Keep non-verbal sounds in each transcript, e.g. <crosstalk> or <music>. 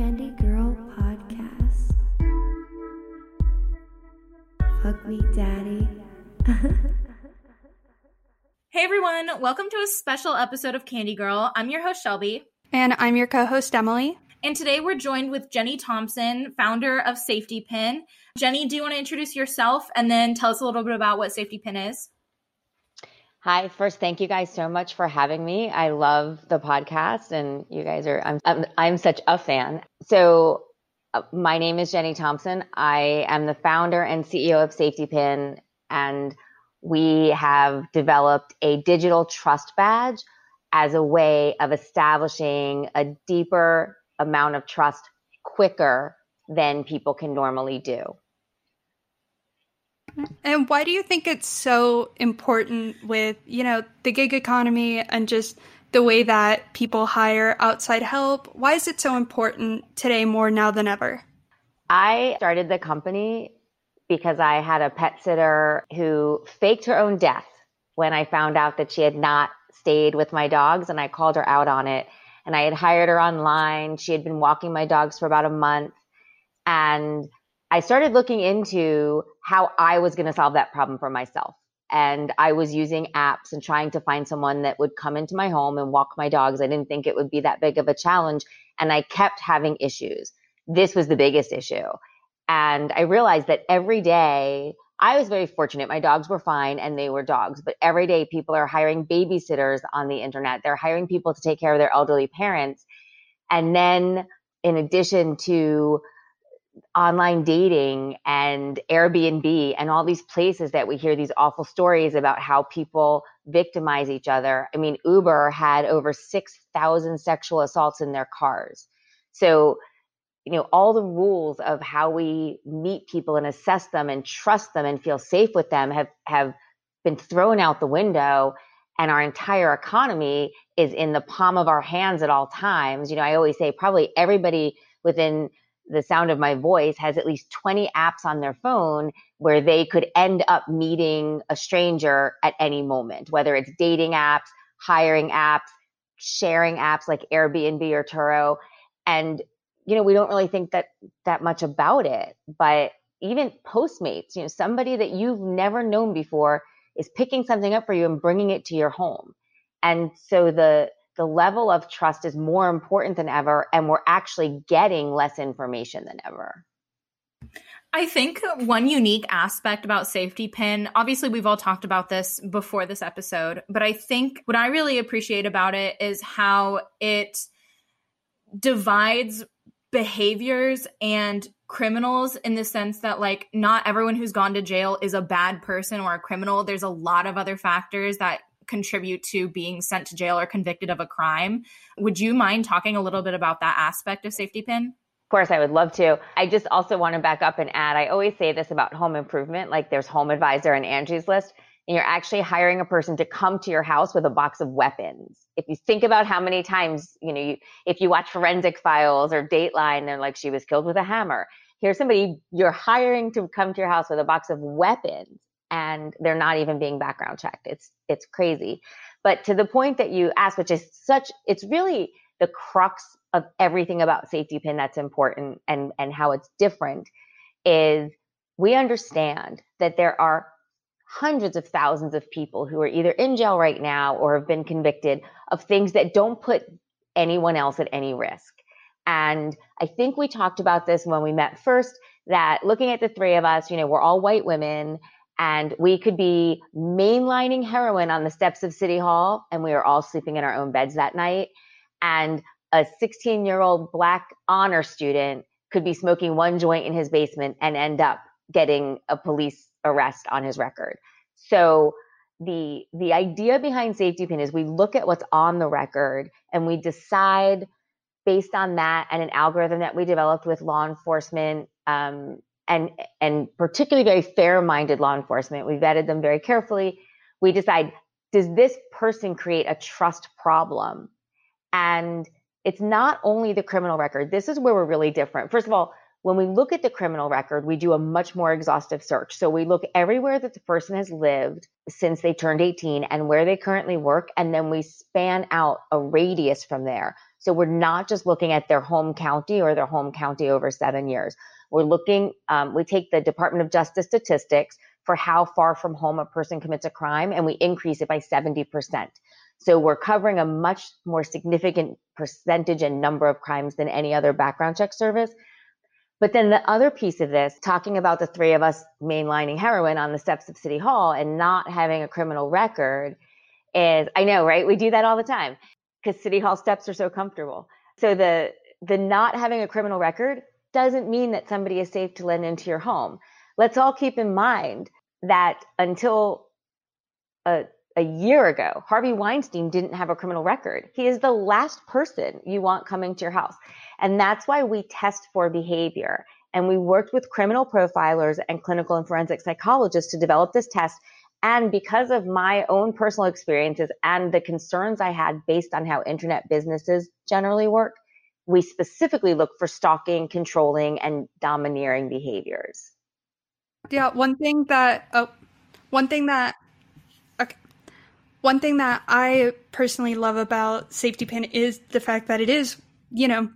Candy Girl Podcast. Fuck me, daddy. <laughs> Hey everyone, welcome to a special episode of Candy Girl. I'm your host Shelby, And I'm your co host, Emily. and today we're joined with Jenny Thompson, founder of Safety Pin. Jenny, do you want to introduce yourself and then tell us a little bit about what Safety Pin is? Hi, first, thank you guys so much for having me. I love the podcast, and you guys are, I'm, I'm, I'm such a fan. So, uh, my name is Jenny Thompson. I am the founder and CEO of Safety Pin, and we have developed a digital trust badge as a way of establishing a deeper amount of trust quicker than people can normally do. And why do you think it's so important with, you know, the gig economy and just the way that people hire outside help? Why is it so important today more now than ever? I started the company because I had a pet sitter who faked her own death when I found out that she had not stayed with my dogs and I called her out on it. And I had hired her online. She had been walking my dogs for about a month. And I started looking into how I was going to solve that problem for myself. And I was using apps and trying to find someone that would come into my home and walk my dogs. I didn't think it would be that big of a challenge. And I kept having issues. This was the biggest issue. And I realized that every day I was very fortunate. My dogs were fine and they were dogs, but every day people are hiring babysitters on the internet. They're hiring people to take care of their elderly parents. And then in addition to online dating and Airbnb and all these places that we hear these awful stories about how people victimize each other. I mean, Uber had over 6,000 sexual assaults in their cars. So, you know, all the rules of how we meet people and assess them and trust them and feel safe with them have, have been thrown out the window. And our entire economy is in the palm of our hands at all times. You know, I always say probably everybody within the sound of my voice has at least 20 apps on their phone where they could end up meeting a stranger at any moment, whether it's dating apps, hiring apps, sharing apps like Airbnb or Turo. And, you know, we don't really think that that much about it, but even Postmates, you know, somebody that you've never known before is picking something up for you and bringing it to your home. And so the, the level of trust is more important than ever, and we're actually getting less information than ever. I think one unique aspect about Safety Pin, obviously, we've all talked about this before this episode, but I think what I really appreciate about it is how it divides behaviors and criminals in the sense that like not everyone who's gone to jail is a bad person or a criminal there's a lot of other factors that contribute to being sent to jail or convicted of a crime would you mind talking a little bit about that aspect of safety pin Of course, I would love to. I just also want to back up and add I always say this about home improvement like there's Home Advisor and Angie's List, and you're actually hiring a person to come to your house with a box of weapons. If you think about how many times, you know, you, if you watch Forensic Files or Dateline, they're like, she was killed with a hammer. Here's somebody you're hiring to come to your house with a box of weapons, and they're not even being background checked. It's it's crazy. But to the point that you asked, which is such, it's really the crux of everything about safety pin that's important and and how it's different is we understand that there are hundreds of thousands of people who are either in jail right now or have been convicted of things that don't put anyone else at any risk. And I think we talked about this when we met first that looking at the three of us, you know, we're all white women and we could be mainlining heroin on the steps of City Hall and we are all sleeping in our own beds that night. And a 16 year old black honor student could be smoking one joint in his basement and end up getting a police arrest on his record. So the the idea behind safety pin is we look at what's on the record and we decide based on that and an algorithm that we developed with law enforcement um, and and particularly very fair-minded law enforcement. We vetted them very carefully. We decide does this person create a trust problem? And it's not only the criminal record. This is where we're really different. First of all, when we look at the criminal record, we do a much more exhaustive search. So we look everywhere that the person has lived since they turned 18 and where they currently work. And then we span out a radius from there. So we're not just looking at their home county or their home county over seven years. We're looking, um, we take the Department of Justice statistics for how far from home a person commits a crime and we increase it by 70%. So we're covering a much more significant percentage and number of crimes than any other background check service. But then the other piece of this, talking about the three of us mainlining heroin on the steps of City Hall and not having a criminal record is, I know, right? We do that all the time because City Hall steps are so comfortable. So the, the not having a criminal record doesn't mean that somebody is safe to let into your home. Let's all keep in mind that until a, a year ago, Harvey Weinstein didn't have a criminal record. He is the last person you want coming to your house. And that's why we test for behavior. And we worked with criminal profilers and clinical and forensic psychologists to develop this test. And because of my own personal experiences and the concerns I had based on how internet businesses generally work, we specifically look for stalking, controlling, and domineering behaviors. Yeah, one thing that oh, one thing that okay, one thing that I personally love about Safety Pin is the fact that it is, you know,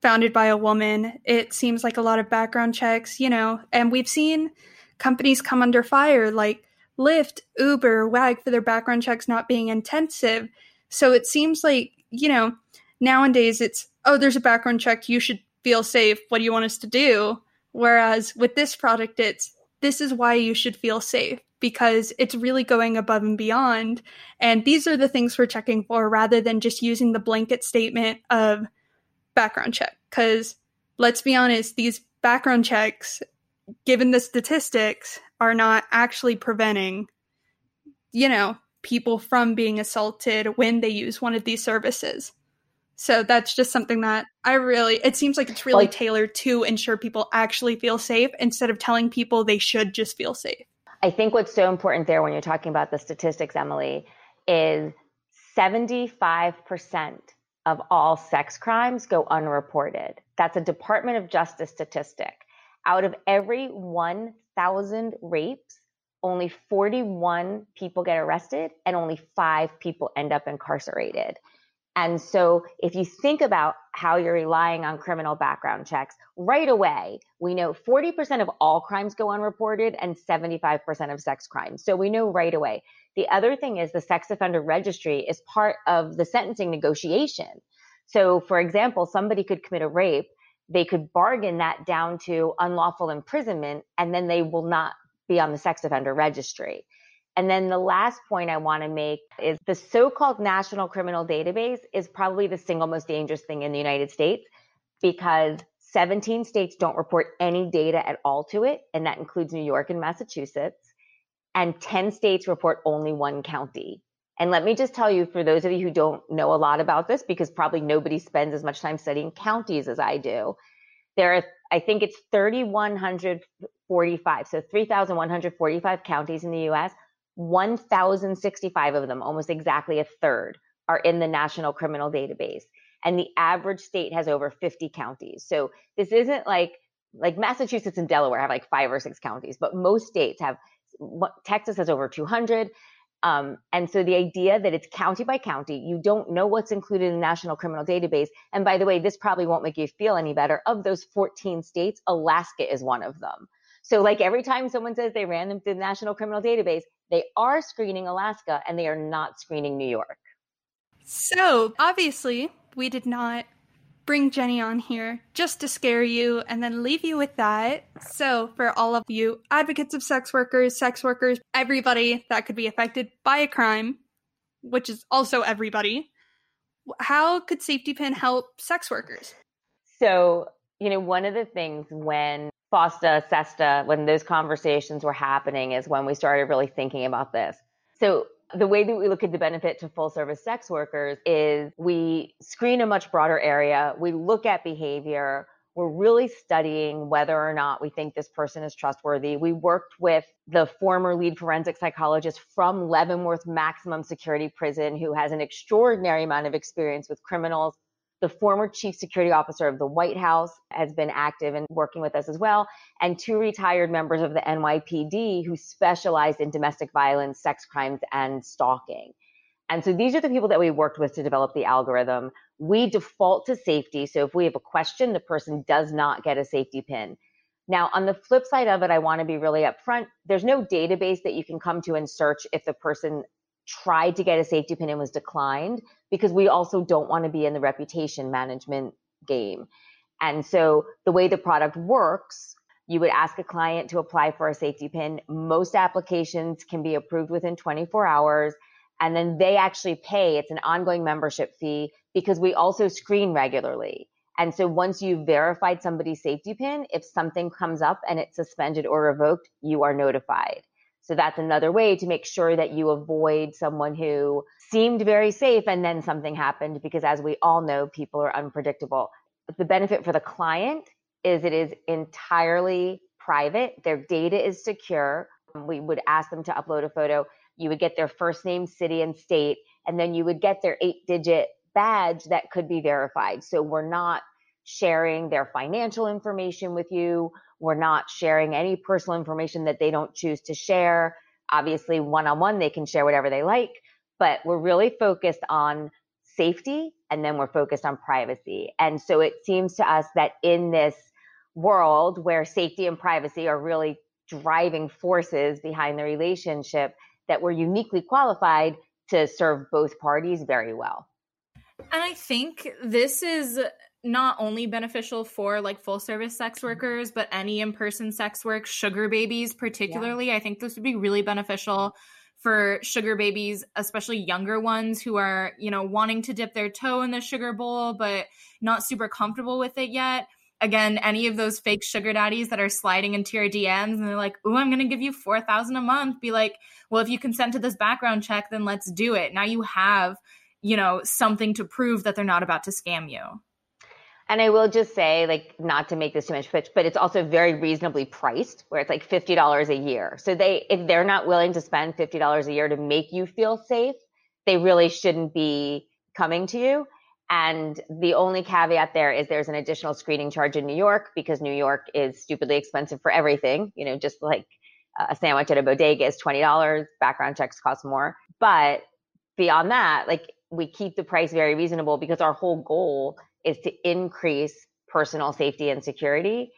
founded by a woman. It seems like a lot of background checks, you know, and we've seen companies come under fire like Lyft, Uber, Wag for their background checks not being intensive. So it seems like, you know, nowadays it's, oh, there's a background check, you should feel safe. What do you want us to do? Whereas with this product, it's, this is why you should feel safe because it's really going above and beyond. And these are the things we're checking for rather than just using the blanket statement of background check. Because let's be honest, these background checks, given the statistics, are not actually preventing, you know, people from being assaulted when they use one of these services. So that's just something that I really, it seems like it's really like, tailored to ensure people actually feel safe instead of telling people they should just feel safe. I think what's so important there when you're talking about the statistics, Emily, is 75% of all sex crimes go unreported. That's a Department of Justice statistic. Out of every 1,000 rapes, only 41 people get arrested and only five people end up incarcerated. And so if you think about how you're relying on criminal background checks, right away, we know 40% of all crimes go unreported and 75% of sex crimes. So we know right away. The other thing is the sex offender registry is part of the sentencing negotiation. So for example, somebody could commit a rape, they could bargain that down to unlawful imprisonment, and then they will not be on the sex offender registry. And then the last point I want to make is the so-called national criminal database is probably the single most dangerous thing in the United States because 17 states don't report any data at all to it. And that includes New York and Massachusetts. And 10 states report only one county. And let me just tell you, for those of you who don't know a lot about this, because probably nobody spends as much time studying counties as I do, there are, I think it's 3,145, so 3,145 counties in the US. 1,065 of them, almost exactly a third, are in the National Criminal Database. And the average state has over 50 counties. So this isn't like like Massachusetts and Delaware have like five or six counties, but most states have. Texas has over 200. Um, and so the idea that it's county by county, you don't know what's included in the National Criminal Database. And by the way, this probably won't make you feel any better. Of those 14 states, Alaska is one of them. So like every time someone says they ran them through the National Criminal Database, they are screening Alaska and they are not screening New York. So obviously, we did not bring Jenny on here just to scare you and then leave you with that. So, for all of you advocates of sex workers, sex workers, everybody that could be affected by a crime, which is also everybody, how could Safety Pin help sex workers? So, you know, one of the things when FOSTA, SESTA, when those conversations were happening is when we started really thinking about this. So the way that we look at the benefit to full service sex workers is we screen a much broader area. We look at behavior. We're really studying whether or not we think this person is trustworthy. We worked with the former lead forensic psychologist from Leavenworth Maximum Security Prison, who has an extraordinary amount of experience with criminals The former chief security officer of the White House has been active and working with us as well. And two retired members of the NYPD who specialized in domestic violence, sex crimes, and stalking. And so these are the people that we worked with to develop the algorithm. We default to safety. So if we have a question, the person does not get a safety pin. Now, on the flip side of it, I want to be really upfront. There's no database that you can come to and search if the person tried to get a safety pin and was declined, because we also don't want to be in the reputation management game. And so the way the product works, you would ask a client to apply for a safety pin. Most applications can be approved within 24 hours and then they actually pay. It's an ongoing membership fee because we also screen regularly. And so once you've verified somebody's safety pin, if something comes up and it's suspended or revoked, you are notified. So that's another way to make sure that you avoid someone who seemed very safe and then something happened because as we all know, people are unpredictable. The benefit for the client is it is entirely private. Their data is secure. We would ask them to upload a photo you would get their first name, city, and state, and then you would get their eight digit badge that could be verified. So we're not sharing their financial information with you. We're not sharing any personal information that they don't choose to share. Obviously, one on one, they can share whatever they like, but we're really focused on safety and then we're focused on privacy. And so it seems to us that in this world where safety and privacy are really driving forces behind the relationship, that we're uniquely qualified to serve both parties very well. And I think this is not only beneficial for like full service sex mm-hmm. workers, but any in person sex work, sugar babies, particularly. Yeah. I think this would be really beneficial for sugar babies, especially younger ones who are, you know, wanting to dip their toe in the sugar bowl, but not super comfortable with it yet again any of those fake sugar daddies that are sliding into your DMs and they're like, "Oh, I'm going to give you 4000 a month." Be like, "Well, if you consent to this background check, then let's do it." Now you have, you know, something to prove that they're not about to scam you. And I will just say, like, not to make this too much pitch, but it's also very reasonably priced, where it's like fifty dollars a year. So they, if they're not willing to spend fifty dollars a year to make you feel safe, they really shouldn't be coming to you. And the only caveat there is there's an additional screening charge in New York because New York is stupidly expensive for everything. You know, just like a sandwich at a bodega is $20, background checks cost more. But beyond that, like we keep the price very reasonable because our whole goal is to increase personal safety and security.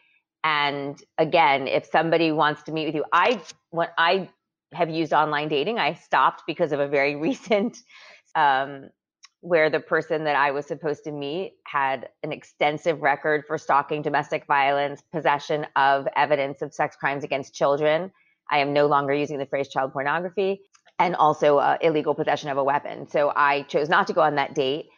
And again, if somebody wants to meet with you, I when I have used online dating, I stopped because of a very <laughs> recent um, where the person that I was supposed to meet had an extensive record for stalking domestic violence, possession of evidence of sex crimes against children. I am no longer using the phrase child pornography and also uh, illegal possession of a weapon. So I chose not to go on that date.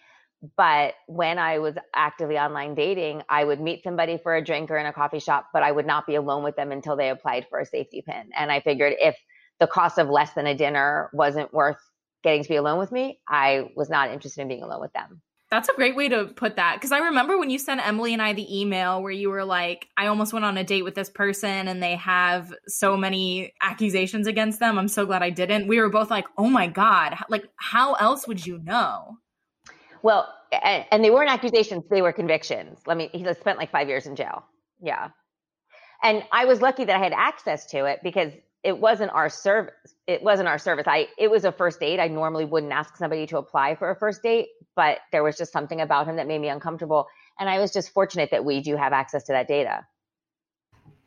But when I was actively online dating, I would meet somebody for a drink or in a coffee shop, but I would not be alone with them until they applied for a safety pin. And I figured if the cost of less than a dinner wasn't worth getting to be alone with me, I was not interested in being alone with them. That's a great way to put that. Because I remember when you sent Emily and I the email where you were like, I almost went on a date with this person and they have so many accusations against them. I'm so glad I didn't. We were both like, oh my God, like, how else would you know? Well, and, and they weren't accusations, they were convictions. Let me, he spent like five years in jail. Yeah. And I was lucky that I had access to it because it wasn't our service. It wasn't our service. I it was a first date. I normally wouldn't ask somebody to apply for a first date, but there was just something about him that made me uncomfortable. And I was just fortunate that we do have access to that data.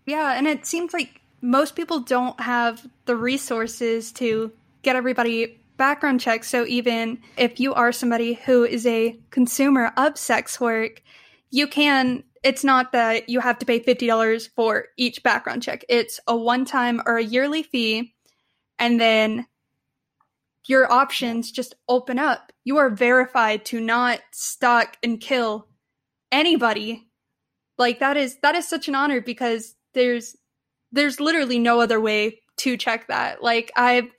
Yeah, and it seems like most people don't have the resources to get everybody background checks. So even if you are somebody who is a consumer of sex work, you can it's not that you have to pay $50 for each background check. It's a one time or a yearly fee. And then your options just open up. You are verified to not stalk and kill anybody. Like that is that is such an honor because there's there's literally no other way to check that. Like I've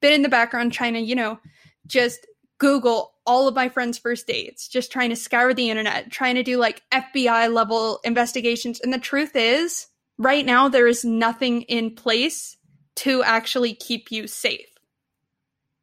been in the background trying to, you know, just Google all of my friends' first dates, just trying to scour the internet, trying to do like FBI level investigations. And the truth is, right now, there is nothing in place to actually keep you safe.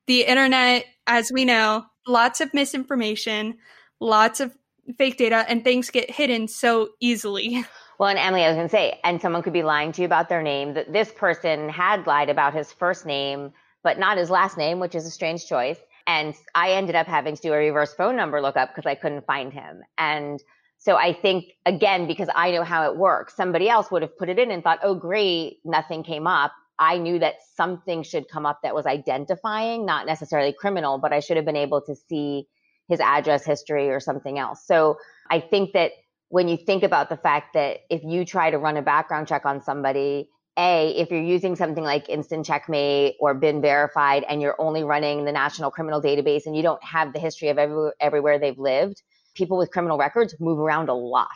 The internet, as we know, lots of misinformation, lots of fake data and things get hidden so easily. <laughs> Well, and Emily, I was going to say, and someone could be lying to you about their name. That this person had lied about his first name, but not his last name, which is a strange choice. And I ended up having to do a reverse phone number lookup because I couldn't find him. And so I think again, because I know how it works, somebody else would have put it in and thought, oh, great, nothing came up. I knew that something should come up that was identifying, not necessarily criminal, but I should have been able to see his address history or something else. So I think that when you think about the fact that if you try to run a background check on somebody, A, if you're using something like Instant Checkmate or Been Verified and you're only running the National Criminal Database and you don't have the history of every, everywhere they've lived, people with criminal records move around a lot.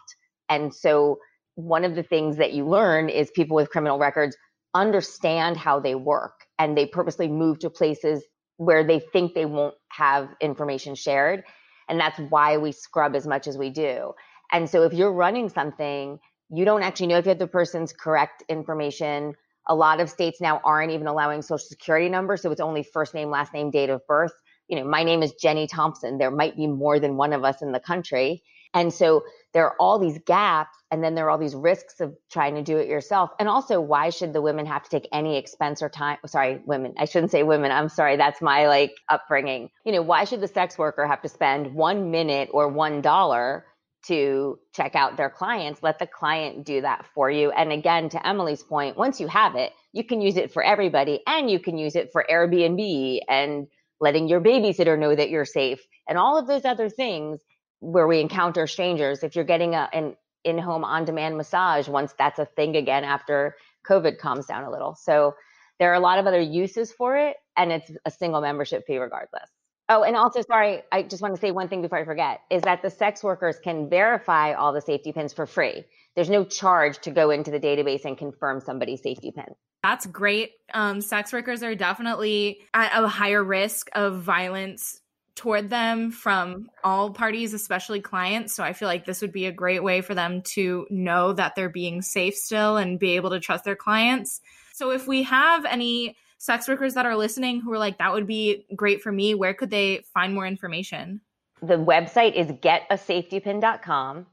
And so one of the things that you learn is people with criminal records understand how they work and they purposely move to places where they think they won't have information shared. And that's why we scrub as much as we do. And so if you're running something, you don't actually know if you have the person's correct information. A lot of states now aren't even allowing social security numbers. So it's only first name, last name, date of birth. You know, my name is Jenny Thompson. There might be more than one of us in the country. And so there are all these gaps and then there are all these risks of trying to do it yourself. And also, why should the women have to take any expense or time? Sorry, women. I shouldn't say women. I'm sorry. That's my like upbringing. You know, why should the sex worker have to spend one minute or one dollar to check out their clients? Let the client do that for you. And again, to Emily's point, once you have it, you can use it for everybody and you can use it for Airbnb and letting your babysitter know that you're safe and all of those other things where we encounter strangers. If you're getting a, an in-home on-demand massage once that's a thing again after COVID calms down a little. So there are a lot of other uses for it and it's a single membership fee regardless. Oh, and also, sorry, I just want to say one thing before I forget is that the sex workers can verify all the safety pins for free. There's no charge to go into the database and confirm somebody's safety pin. That's great. Um, sex workers are definitely at a higher risk of violence toward them from all parties, especially clients. So I feel like this would be a great way for them to know that they're being safe still and be able to trust their clients. So if we have any sex workers that are listening who are like, that would be great for me, where could they find more information? The website is getasafetypin.com.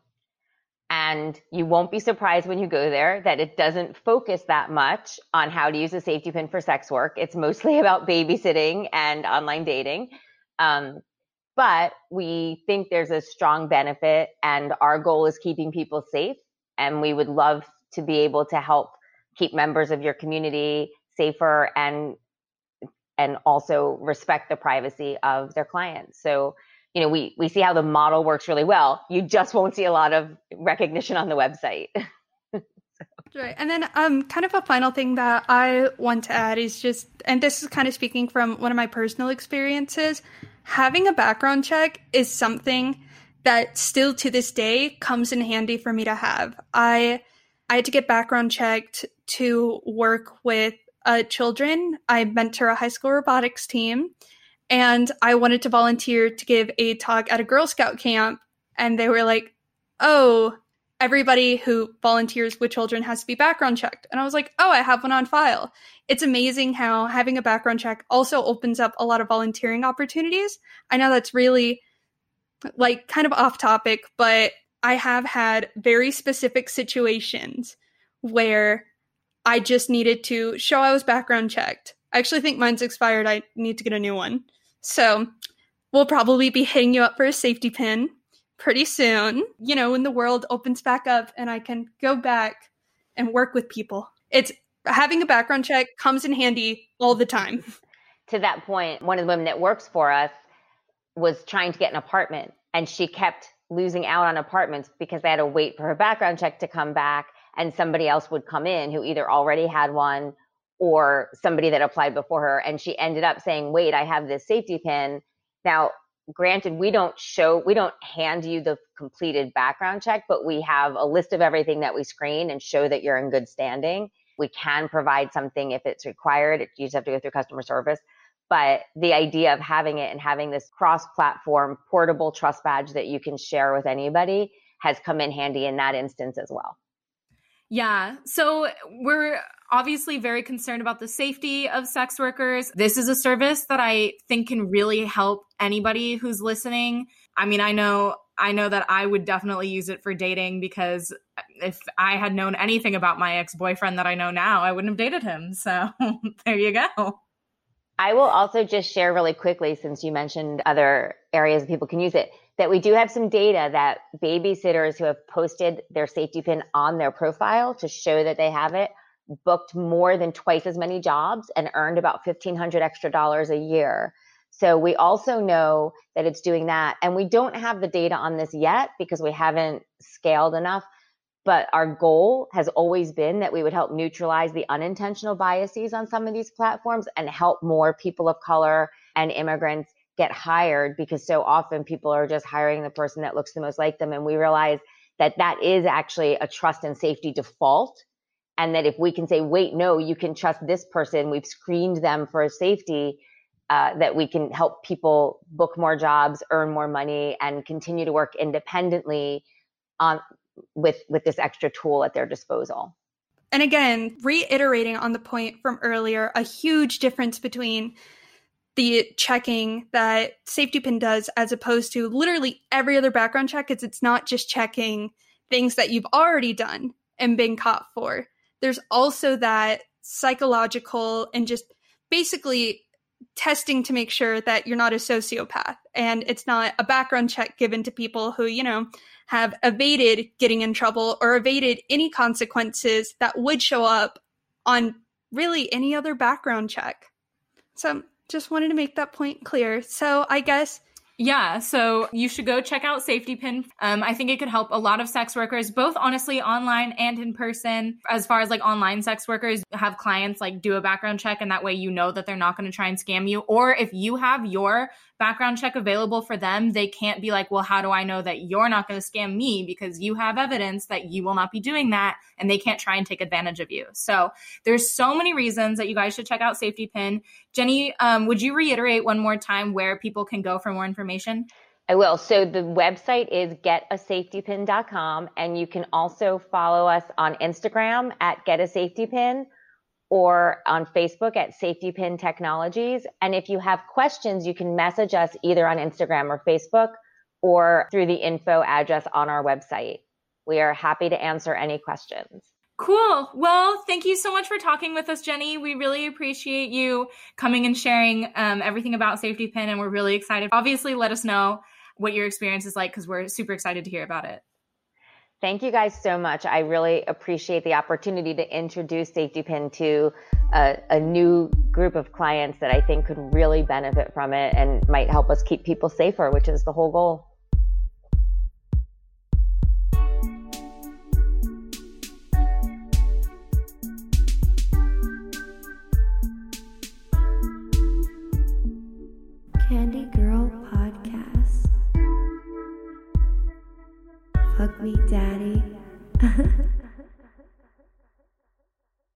And you won't be surprised when you go there that it doesn't focus that much on how to use a safety pin for sex work. It's mostly <laughs> about babysitting and online dating. Um, but we think there's a strong benefit, and our goal is keeping people safe. And we would love to be able to help keep members of your community safer and and also respect the privacy of their clients. So, you know, we we see how the model works really well. You just won't see a lot of recognition on the website. <laughs> Right. And then um kind of a final thing that I want to add is just and this is kind of speaking from one of my personal experiences having a background check is something that still to this day comes in handy for me to have. I I had to get background checked to work with uh, children. I mentor a high school robotics team, and I wanted to volunteer to give a talk at a Girl Scout camp. And they were like, "Oh, everybody who volunteers with children has to be background checked. And I was like, oh, I have one on file. It's amazing how having a background check also opens up a lot of volunteering opportunities. I know that's really like kind of off topic, but I have had very specific situations where I just needed to show I was background checked. I actually think mine's expired. I need to get a new one. So we'll probably be hitting you up for a safety pin pretty soon, you know, when the world opens back up and I can go back and work with people. It's having a background check comes in handy all the time. To that point, one of the women that works for us was trying to get an apartment and she kept losing out on apartments because they had to wait for her background check to come back and somebody else would come in who either already had one or somebody that applied before her and she ended up saying wait i have this safety pin. Now granted we don't show we don't hand you the completed background check but we have a list of everything that we screen and show that you're in good standing. We can provide something if it's required. You just have to go through customer service. But the idea of having it and having this cross platform portable trust badge that you can share with anybody has come in handy in that instance as well yeah. So we're obviously very concerned about the safety of sex workers. This is a service that I think can really help anybody who's listening. I mean, I know I know that I would definitely use it for dating because if I had known anything about my ex boyfriend that I know now, I wouldn't have dated him. So <laughs> there you go. I will also just share really quickly, since you mentioned other areas people can use it, that we do have some data that babysitters who have posted their safety pin on their profile to show that they have it booked more than twice as many jobs and earned about 1500 extra dollars a year. So we also know that it's doing that. And we don't have the data on this yet because we haven't scaled enough. But our goal has always been that we would help neutralize the unintentional biases on some of these platforms and help more people of color and immigrants get hired because so often people are just hiring the person that looks the most like them. And we realize that that is actually a trust and safety default. And that if we can say, wait, no, you can trust this person, we've screened them for safety, uh, that we can help people book more jobs, earn more money, and continue to work independently on with with this extra tool at their disposal. And again, reiterating on the point from earlier, a huge difference between the checking that safety pin does as opposed to literally every other background check is it's not just checking things that you've already done and been caught for. There's also that psychological and just basically testing to make sure that you're not a sociopath and it's not a background check given to people who you know have evaded getting in trouble or evaded any consequences that would show up on really any other background check. So just wanted to make that point clear. So I guess yeah, so you should go check out Safety Pin. Um, I think it could help a lot of sex workers, both honestly online and in person. As far as like online sex workers, have clients like do a background check, and that way you know that they're not going to try and scam you. Or if you have your background check available for them, they can't be like, well, how do I know that you're not going to scam me? Because you have evidence that you will not be doing that, and they can't try and take advantage of you. So there's so many reasons that you guys should check out Safety Pin. Jenny, um, would you reiterate one more time where people can go for more information? I will. So the website is getasafetypin.com and you can also follow us on Instagram at getasafetypin or on Facebook at Safety Pin Technologies. And if you have questions, you can message us either on Instagram or Facebook or through the info address on our website. We are happy to answer any questions. Cool. Well, thank you so much for talking with us, Jenny. We really appreciate you coming and sharing um, everything about Safety Pin, and we're really excited. Obviously, let us know what your experience is like because we're super excited to hear about it. Thank you guys so much. I really appreciate the opportunity to introduce Safety Pin to a, a, new group of clients that I think could really benefit from it and might help us keep people safer, which is the whole goal.